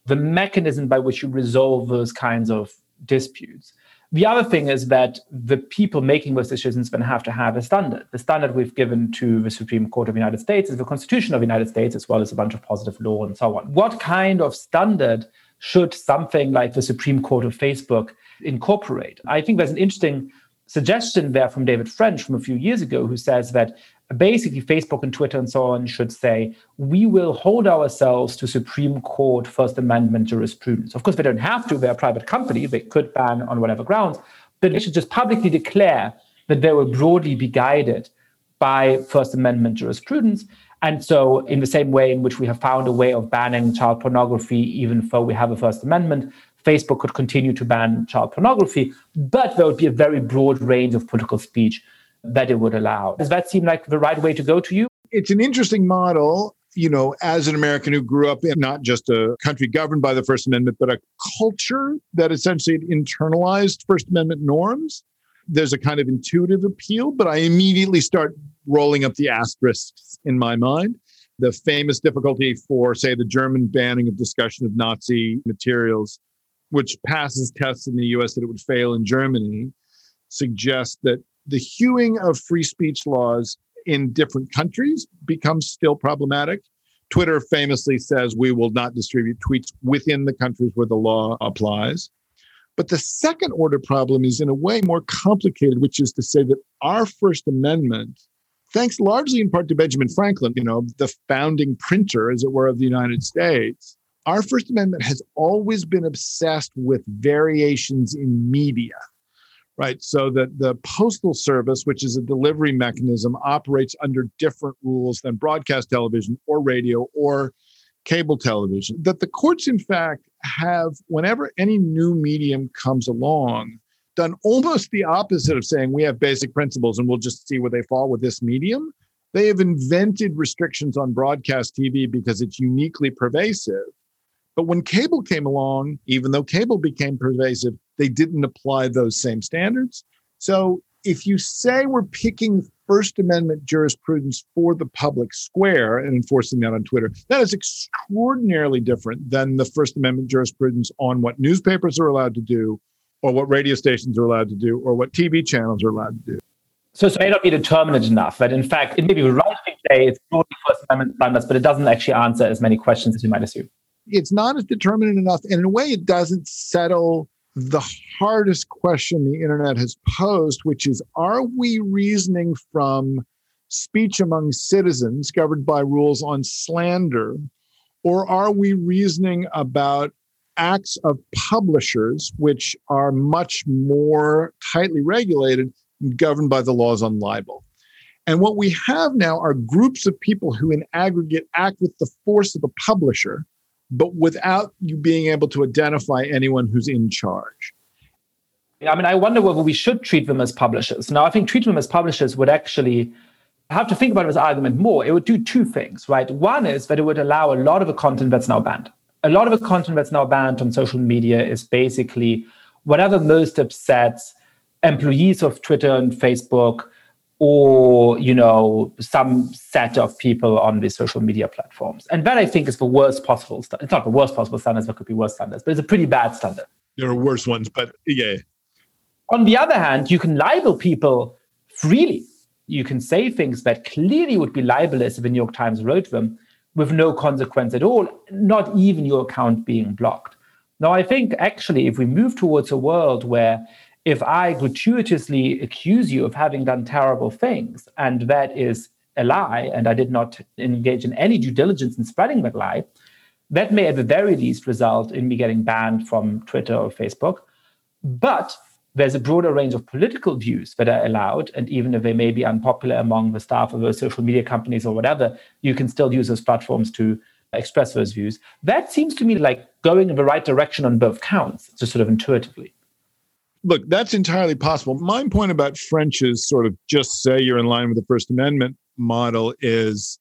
Speaker 3: the mechanism by which you resolve those kinds of disputes. The other thing is that the people making those decisions then have to have a standard. The standard we've given to the Supreme Court of the United States is the Constitution of the United States, as well as a bunch of positive law and so on. What kind of standard should something like the Supreme Court of Facebook incorporate? I think there's an interesting suggestion there from David French from a few years ago, who says that basically Facebook and Twitter and so on should say, we will hold ourselves to Supreme Court First Amendment jurisprudence. Of course, they don't have to, they're a private company, they could ban on whatever grounds, but they should just publicly declare that they will broadly be guided by First Amendment jurisprudence. And so, in the same way in which we have found a way of banning child pornography, even though we have a First Amendment, Facebook could continue to ban child pornography, but there would be a very broad range of political speech that it would allow. Does that seem like the right way to go to you?
Speaker 1: It's an interesting model. You know, as an American who grew up in not just a country governed by the First Amendment, but a culture that essentially internalized First Amendment norms, there's a kind of intuitive appeal, but I immediately start rolling up the asterisks in my mind. The famous difficulty for, say, the German banning of discussion of Nazi materials, which passes tests in the US that it would fail in Germany, suggests that the hewing of free speech laws in different countries becomes still problematic. Twitter famously says we will not distribute tweets within the countries where the law applies. But the second order problem is in a way more complicated, which is to say that our First Amendment, thanks largely in part to Benjamin Franklin, you know, the founding printer, as it were, of the United States, our First Amendment has always been obsessed with variations in media right? So that the postal service, which is a delivery mechanism, operates under different rules than broadcast television or radio or cable television. That the courts, in fact, have, whenever any new medium comes along, done almost the opposite of saying we have basic principles and we'll just see where they fall with this medium. They have invented restrictions on broadcast TV because it's uniquely pervasive. But when cable came along, even though cable became pervasive, they didn't apply those same standards. So if you say we're picking First Amendment jurisprudence for the public square and enforcing that on Twitter, that is extraordinarily different than the First Amendment jurisprudence on what newspapers are allowed to do, or what radio stations are allowed to do, or what TV channels are allowed to do.
Speaker 3: So it may not be determinate enough, but in fact, it may be right to say it's broadly First Amendment standards, but it doesn't actually answer as many questions as you might assume.
Speaker 1: It's not as determinate enough. And in a way, it doesn't settle the hardest question the internet has posed, which is are we reasoning from speech among citizens governed by rules on slander, or are we reasoning about acts of publishers, which are much more tightly regulated and governed by the laws on libel. And what we have now are groups of people who, in aggregate, act with the force of a publisher, but without you being able to identify anyone who's in charge.
Speaker 3: I mean, I wonder whether we should treat them as publishers. Now, I think treating them as publishers would actually have to think about this argument more. It would do two things, right? One is that it would allow a lot of the content that's now banned. A lot of the content that's now banned on social media is basically whatever most upsets employees of Twitter and Facebook or you know some set of people on the social media platforms. And that i think is the worst possible st- it's not the worst possible standards there could be worse standards but it's a pretty bad standard.
Speaker 1: There are worse ones but yeah.
Speaker 3: On the other hand you can libel people freely. You can say things that clearly would be libelous if the new york times wrote them with no consequence at all not even your account being blocked. Now i think actually if we move towards a world where if I gratuitously accuse you of having done terrible things, and that is a lie, and I did not engage in any due diligence in spreading that lie, that may at the very least result in me getting banned from Twitter or Facebook. But there's a broader range of political views that are allowed. And even if they may be unpopular among the staff of those social media companies or whatever, you can still use those platforms to express those views. That seems to me like going in the right direction on both counts, just sort of intuitively
Speaker 1: look, that's entirely possible. My point about French's sort of just say you're in line with the First Amendment model is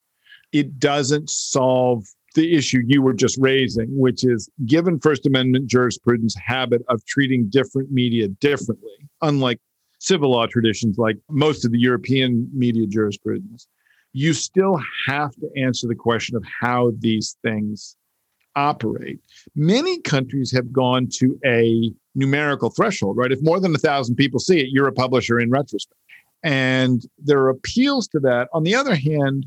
Speaker 1: it doesn't solve the issue you were just raising, which is given First Amendment jurisprudence habit of treating different media differently, unlike civil law traditions like most of the European media jurisprudence, you still have to answer the question of how these things operate. Many countries have gone to a numerical threshold, right? If more than a thousand people see it, you're a publisher in retrospect. And there are appeals to that. On the other hand,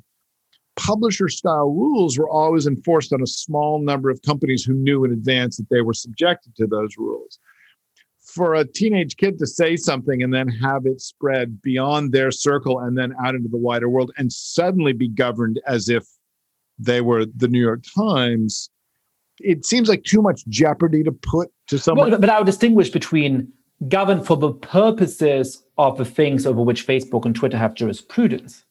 Speaker 1: publisher style rules were always enforced on a small number of companies who knew in advance that they were subjected to those rules. For a teenage kid to say something and then have it spread beyond their circle and then out into the wider world and suddenly be governed as if they were the New York Times it seems like too much jeopardy to put to someone.
Speaker 3: Well, but I would distinguish between govern for the purposes of the things over which Facebook and Twitter have jurisprudence.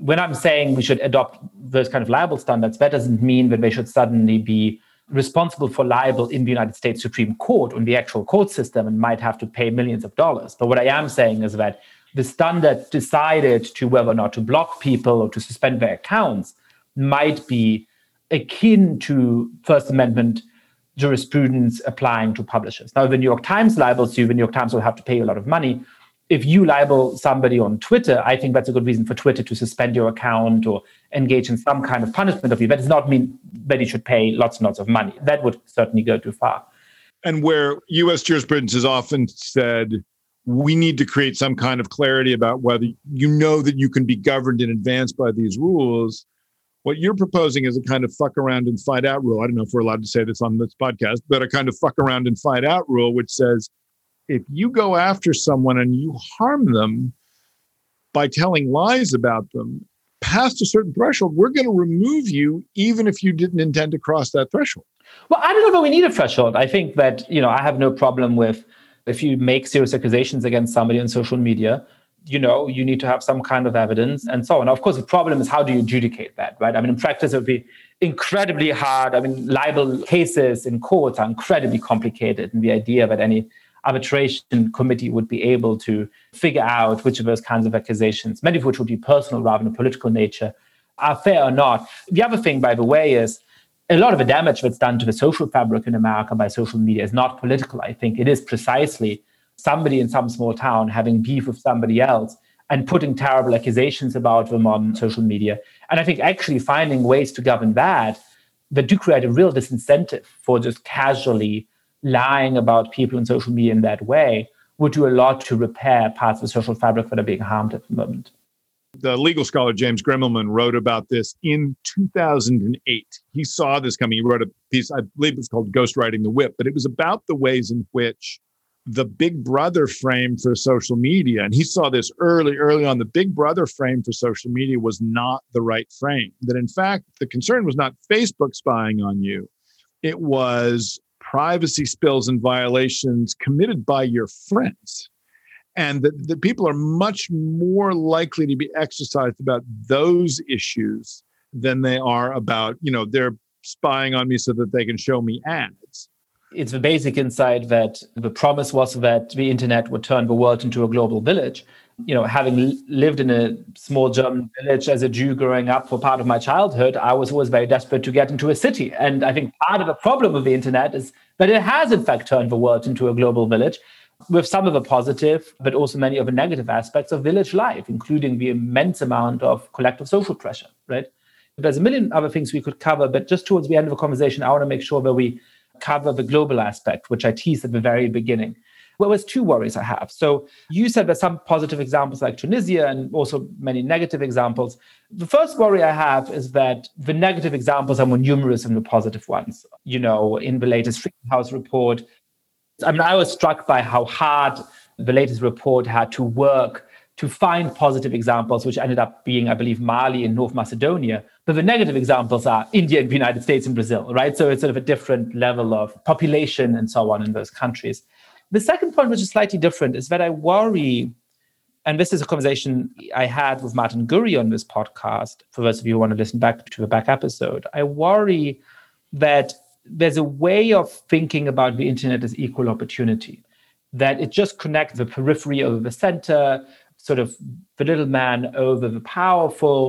Speaker 3: When I'm saying we should adopt those kind of libel standards, that doesn't mean that they should suddenly be responsible for libel in the United States Supreme Court on the actual court system and might have to pay millions of dollars. But what I am saying is that the standard decided to whether or not to block people or to suspend their accounts might be akin to First Amendment jurisprudence applying to publishers. Now, the New York Times libels you, the New York Times will have to pay you a lot of money. If you libel somebody on Twitter, I think that's a good reason for Twitter to suspend your account or engage in some kind of punishment of you. That does not mean that you should pay lots and lots of money. That would certainly go too far.
Speaker 1: And where US jurisprudence has often said, we need to create some kind of clarity about whether you know that you can be governed in advance by these rules what you're proposing is a kind of fuck around and find out rule. I don't know if we're allowed to say this on this podcast, but a kind of fuck around and find out rule, which says if you go after someone and you harm them by telling lies about them past a certain threshold, we're going to remove you even if you didn't intend to cross that threshold.
Speaker 3: Well, I don't know that we need a threshold. I think that, you know, I have no problem with If you make serious accusations against somebody on social media, you know, you need to have some kind of evidence and so on. Of course, the problem is how do you adjudicate that, right? I mean, in practice, it would be incredibly hard. I mean, libel cases in courts are incredibly complicated. And the idea that any arbitration committee would be able to figure out which of those kinds of accusations, many of which would be personal rather than political nature, are fair or not. The other thing, by the way, is a lot of the damage that's done to the social fabric in America by social media is not political. I think it is precisely somebody in some small town having beef with somebody else and putting terrible accusations about them on social media. And I think actually finding ways to govern that that do create a real disincentive for just casually lying about people on social media in that way would do a lot to repair parts of the social fabric that are being harmed at the moment.
Speaker 1: The legal scholar James Grimmelmann wrote about this in 2008. He saw this coming. He wrote a piece, I believe it's called Ghostwriting the Whip, but it was about the ways in which the big brother frame for social media. And he saw this early early on. The big brother frame for social media was not the right frame. That in fact the concern was not facebook spying on you. It was privacy spills and violations committed by your friends. And that the people are much more likely to be exercised about those issues than they are about you know they're spying on me so that they can show me ads
Speaker 3: it's the basic insight that the promise was that the internet would turn the world into a global village. You know, having lived in a small German village as a Jew growing up for part of my childhood, I was always very desperate to get into a city. And I think part of the problem with the internet is that it has, in fact, turned the world into a global village with some of the positive, but also many of the negative aspects of village life, including the immense amount of collective social pressure, right? There's a million other things we could cover, but just towards the end of the conversation, I want to make sure that we cover the global aspect, which I teased at the very beginning. Well, there's two worries I have. So you said there's some positive examples like Tunisia and also many negative examples. The first worry I have is that the negative examples are more numerous than the positive ones. You know, in the latest Freedom House report, I mean, I was struck by how hard the latest report had to work to find positive examples, which ended up being, I believe, Mali and North Macedonia. But the negative examples are India and the United States and Brazil, right? So it's sort of a different level of population and so on in those countries. The second point, which is slightly different, is that I worry, and this is a conversation I had with Martin Gurri on this podcast, for those of you who want to listen back to the back episode. I worry that there's a way of thinking about the internet as equal opportunity, that it just connects the periphery over the center, sort of the little man over the powerful,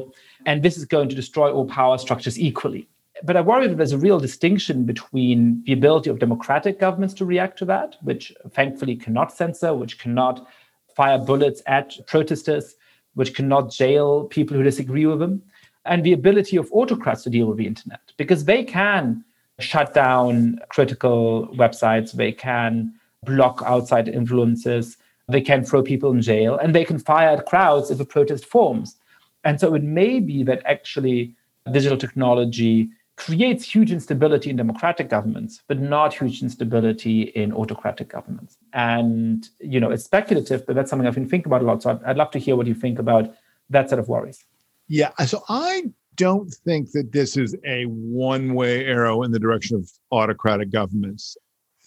Speaker 3: and this is going to destroy all power structures equally. But I worry that there's a real distinction between the ability of democratic governments to react to that, which thankfully cannot censor, which cannot fire bullets at protesters, which cannot jail people who disagree with them, and the ability of autocrats to deal with the internet, because they can shut down critical websites, they can block outside influences, they can throw people in jail and they can fire at crowds if a protest forms. And so it may be that actually digital technology creates huge instability in democratic governments, but not huge instability in autocratic governments. And, you know, it's speculative, but that's something I've been thinking about a lot. So I'd, I'd love to hear what you think about that set of worries.
Speaker 1: Yeah. So I don't think that this is a one way arrow in the direction of autocratic governments.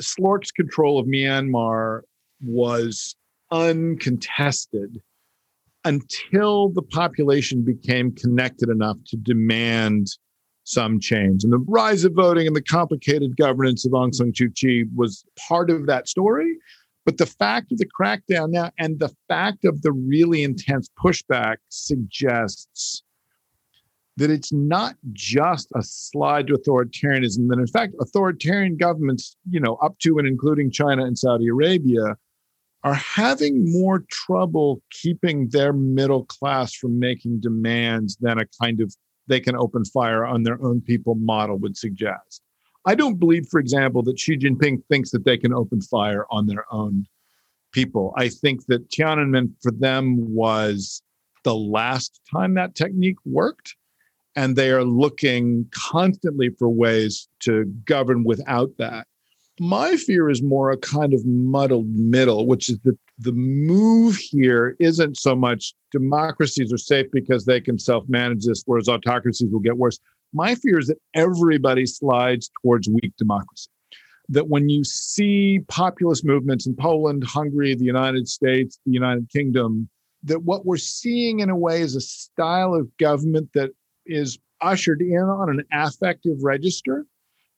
Speaker 1: SLORC's control of Myanmar was uncontested until the population became connected enough to demand some change. And the rise of voting and the complicated governance of Aung San Suu Kyi was part of that story. But the fact of the crackdown now and the fact of the really intense pushback suggests that it's not just a slide to authoritarianism, that in fact, authoritarian governments, you know, up to and including China and Saudi Arabia, are having more trouble keeping their middle class from making demands than a kind of they can open fire on their own people model would suggest. I don't believe, for example, that Xi Jinping thinks that they can open fire on their own people. I think that Tiananmen for them was the last time that technique worked. And they are looking constantly for ways to govern without that. My fear is more a kind of muddled middle, which is that the move here isn't so much democracies are safe because they can self manage this, whereas autocracies will get worse. My fear is that everybody slides towards weak democracy. that when you see populist movements in Poland, Hungary, the United States, the United Kingdom, that what we're seeing in a way is a style of government that is ushered in on an affective register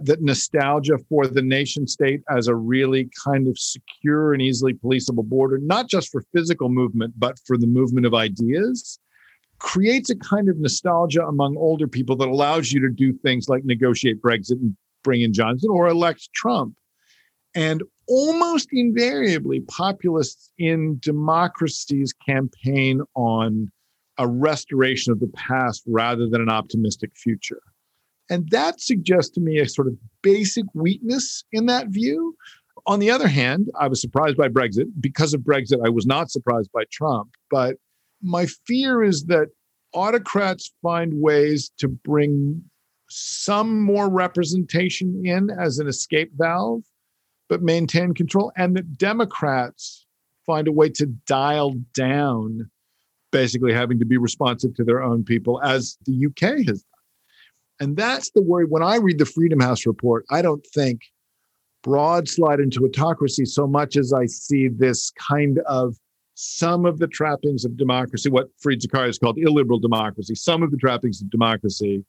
Speaker 1: that nostalgia for the nation state as a really kind of secure and easily policeable border, not just for physical movement, but for the movement of ideas, creates a kind of nostalgia among older people that allows you to do things like negotiate Brexit and bring in Johnson or elect Trump. And almost invariably, populists in democracies campaign on a restoration of the past rather than an optimistic future. And that suggests to me a sort of basic weakness in that view. On the other hand, I was surprised by Brexit. Because of Brexit, I was not surprised by Trump. But my fear is that autocrats find ways to bring some more representation in as an escape valve, but maintain control, and that Democrats find a way to dial down basically having to be responsive to their own people, as the UK has. And that's the worry. When I read the Freedom House report, I don't think broad slide into autocracy so much as I see this kind of some of the trappings of democracy, what Fareed Zakaria called illiberal democracy, some of the trappings of democracy,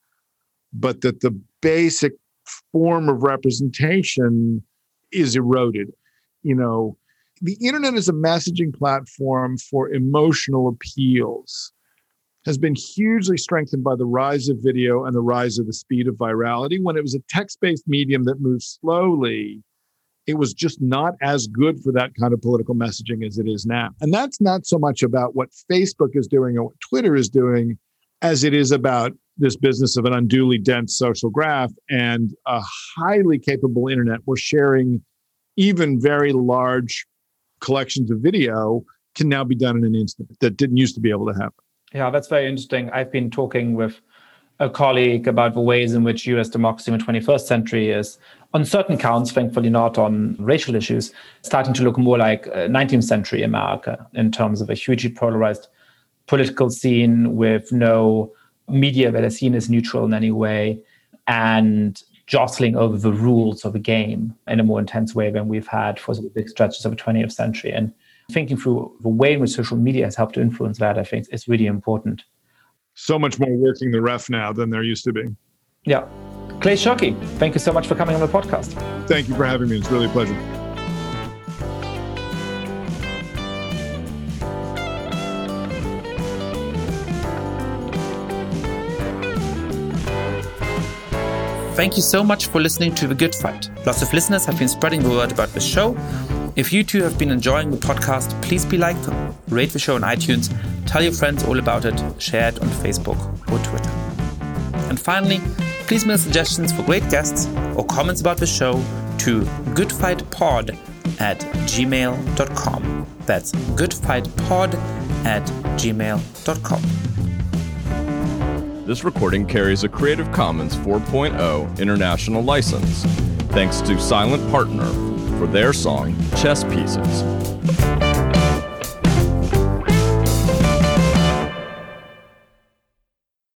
Speaker 1: but that the basic form of representation is eroded. You know, the internet is a messaging platform for emotional appeals has been hugely strengthened by the rise of video and the rise of the speed of virality. When it was a text based medium that moved slowly, it was just not as good for that kind of political messaging as it is now. And that's not so much about what Facebook is doing or what Twitter is doing as it is about this business of an unduly dense social graph and a highly capable internet where sharing even very large collections of video can now be done in an instant that didn't used to be able to happen.
Speaker 3: Yeah, that's very interesting. I've been talking with a colleague about the ways in which US democracy in the 21st century is, on certain counts, thankfully not on racial issues, starting to look more like uh, 19th century America in terms of a hugely polarized political scene with no media that is seen as neutral in any way and jostling over the rules of the game in a more intense way than we've had for some big stretches of the 20th century. And thinking through the way in which social media has helped to influence that, I think is really important.
Speaker 1: So much more working the ref now than there used to be.
Speaker 3: Yeah. Clay Shirky, thank you so much for coming on the podcast.
Speaker 1: Thank you for having me. It's really a pleasure.
Speaker 5: Thank you so much for listening to The Good Fight. Lots of listeners have been spreading the word about the show. If you too have been enjoying the podcast, please be like, rate the show on iTunes, tell your friends all about it, share it on Facebook or Twitter. And finally, please mail suggestions for great guests or comments about the show to goodfightpod at gmail.com. That's goodfightpod at gmail.com.
Speaker 2: This recording carries a Creative Commons 4.0 international license. Thanks to Silent Partner for their song Chess Pieces.